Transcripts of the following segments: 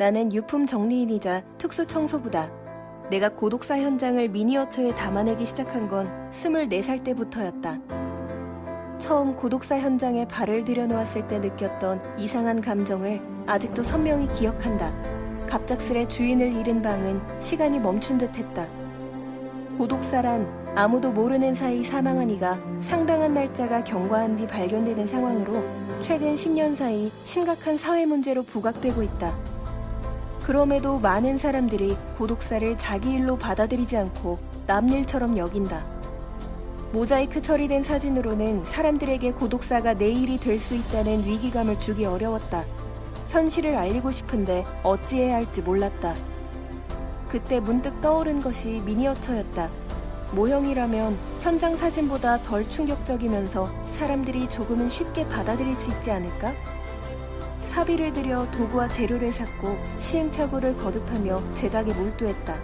나는 유품 정리인이자 특수청소부다. 내가 고독사 현장을 미니어처에 담아내기 시작한 건 24살 때부터였다. 처음 고독사 현장에 발을 들여놓았을 때 느꼈던 이상한 감정을 아직도 선명히 기억한다. 갑작스레 주인을 잃은 방은 시간이 멈춘 듯 했다. 고독사란 아무도 모르는 사이 사망한 이가 상당한 날짜가 경과한 뒤 발견되는 상황으로 최근 10년 사이 심각한 사회 문제로 부각되고 있다. 그럼에도 많은 사람들이 고독사를 자기 일로 받아들이지 않고 남일처럼 여긴다. 모자이크 처리된 사진으로는 사람들에게 고독사가 내 일이 될 수 있다는 위기감을 주기 어려웠다. 현실을 알리고 싶은데 어찌해야 할지 몰랐다. 그때 문득 떠오른 것이 미니어처였다. 모형이라면 현장 사진보다 덜 충격적이면서 사람들이 조금은 쉽게 받아들일 수 있지 않을까? 사비를 들여 도구와 재료를 샀고 시행착오를 거듭하며 제작에 몰두했다.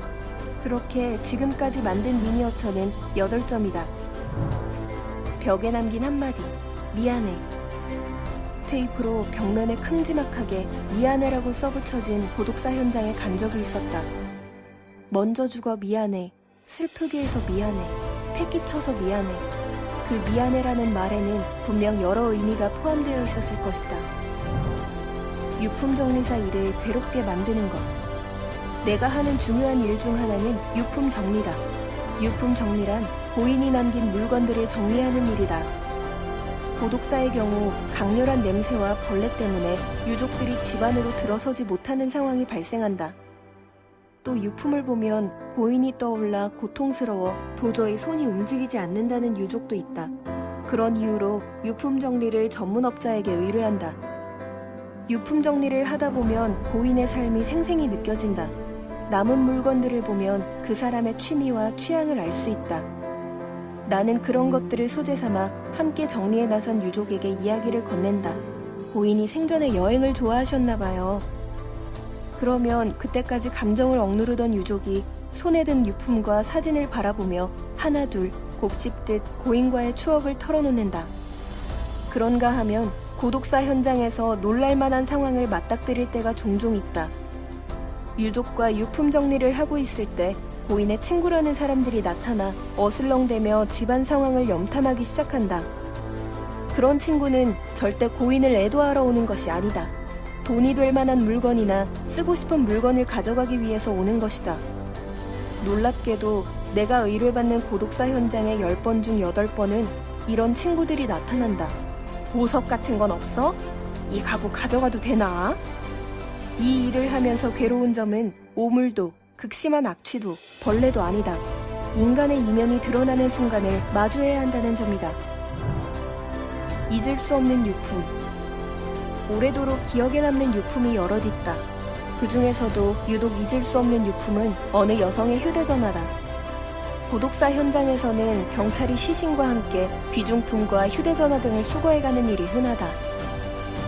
그렇게 지금까지 만든 미니어처는 8점이다. 벽에 남긴 한마디, 미안해. 테이프로 벽면에 큼지막하게 미안해라고 써붙여진 고독사 현장에 간 적이 있었다. 먼저 죽어 미안해. 슬프게 해서 미안해. 패기쳐서 미안해. 그 미안해라는 말에는 분명 여러 의미가 포함되어 있었을 것이다. 유품 정리사 일을 괴롭게 만드는 것. 내가 하는 중요한 일 중 하나는 유품 정리다. 유품 정리란 고인이 남긴 물건들을 정리하는 일이다. 고독사의 경우 강렬한 냄새와 벌레 때문에 유족들이 집안으로 들어서지 못하는 상황이 발생한다. 또 유품을 보면 고인이 떠올라 고통스러워 도저히 손이 움직이지 않는다는 유족도 있다. 그런 이유로 유품 정리를 전문업자에게 의뢰한다. 유품 정리를 하다 보면 고인의 삶이 생생히 느껴진다. 남은 물건들을 보면 그 사람의 취미와 취향을 알 수 있다. 나는 그런 것들을 소재 삼아 함께 정리에 나선 유족에게 이야기를 건넨다. 고인이 생전에 여행을 좋아하셨나 봐요. 그러면 그때까지 감정을 억누르던 유족이 손에 든 유품과 사진을 바라보며 하나둘 곱씹듯 고인과의 추억을 털어놓는다. 그런가 하면 고독사 현장에서 놀랄만한 상황을 맞닥뜨릴 때가 종종 있다. 유족과 유품 정리를 하고 있을 때 고인의 친구라는 사람들이 나타나 어슬렁대며 집안 상황을 염탐하기 시작한다. 그런 친구는 절대 고인을 애도하러 오는 것이 아니다. 돈이 될 만한 물건이나 쓰고 싶은 물건을 가져가기 위해서 오는 것이다. 놀랍게도 내가 의뢰받는 고독사 현장의 10번 중 8번은 이런 친구들이 나타난다. 보석 같은 건 없어? 이 가구 가져가도 되나? 이 일을 하면서 괴로운 점은 오물도, 극심한 악취도, 벌레도 아니다. 인간의 이면이 드러나는 순간을 마주해야 한다는 점이다. 잊을 수 없는 유품. 오래도록 기억에 남는 유품이 여럿 있다. 그 중에서도 유독 잊을 수 없는 유품은 어느 여성의 휴대전화다. 고독사 현장에서는 경찰이 시신과 함께 귀중품과 휴대전화 등을 수거해가는 일이 흔하다.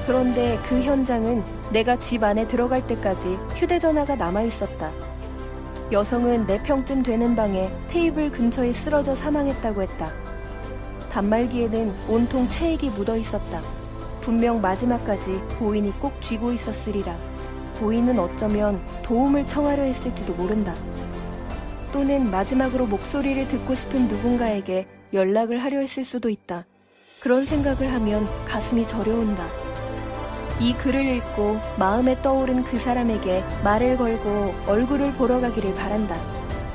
그런데 그 현장은 내가 집 안에 들어갈 때까지 휴대전화가 남아 있었다. 여성은 4평쯤 되는 방에 테이블 근처에 쓰러져 사망했다고 했다. 단말기에는 온통 체액이 묻어 있었다. 분명 마지막까지 고인이 꼭 쥐고 있었으리라. 고인은 어쩌면 도움을 청하려 했을지도 모른다. 또는 마지막으로 목소리를 듣고 싶은 누군가에게 연락을 하려 했을 수도 있다. 그런 생각을 하면 가슴이 저려온다. 이 글을 읽고 마음에 떠오른 그 사람에게 말을 걸고 얼굴을 보러 가기를 바란다.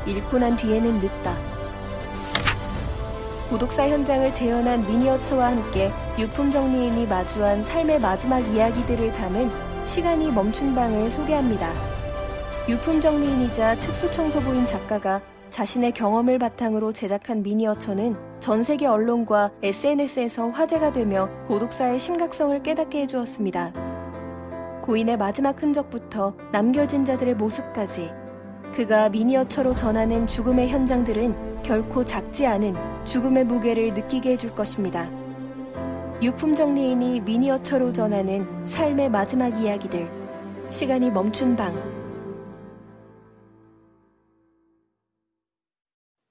읽고 난 뒤에는 늦다. 고독사 현장을 재현한 미니어처와 함께 유품 정리인이 마주한 삶의 마지막 이야기들을 담은 시간이 멈춘 방을 소개합니다. 유품 정리인이자 특수청소부인 작가가 자신의 경험을 바탕으로 제작한 미니어처는 전 세계 언론과 SNS에서 화제가 되며 고독사의 심각성을 깨닫게 해주었습니다. 고인의 마지막 흔적부터 남겨진 자들의 모습까지 그가 미니어처로 전하는 죽음의 현장들은 결코 작지 않은 죽음의 무게를 느끼게 해줄 것입니다. 유품 정리인이 미니어처로 전하는 삶의 마지막 이야기들. 시간이 멈춘 방.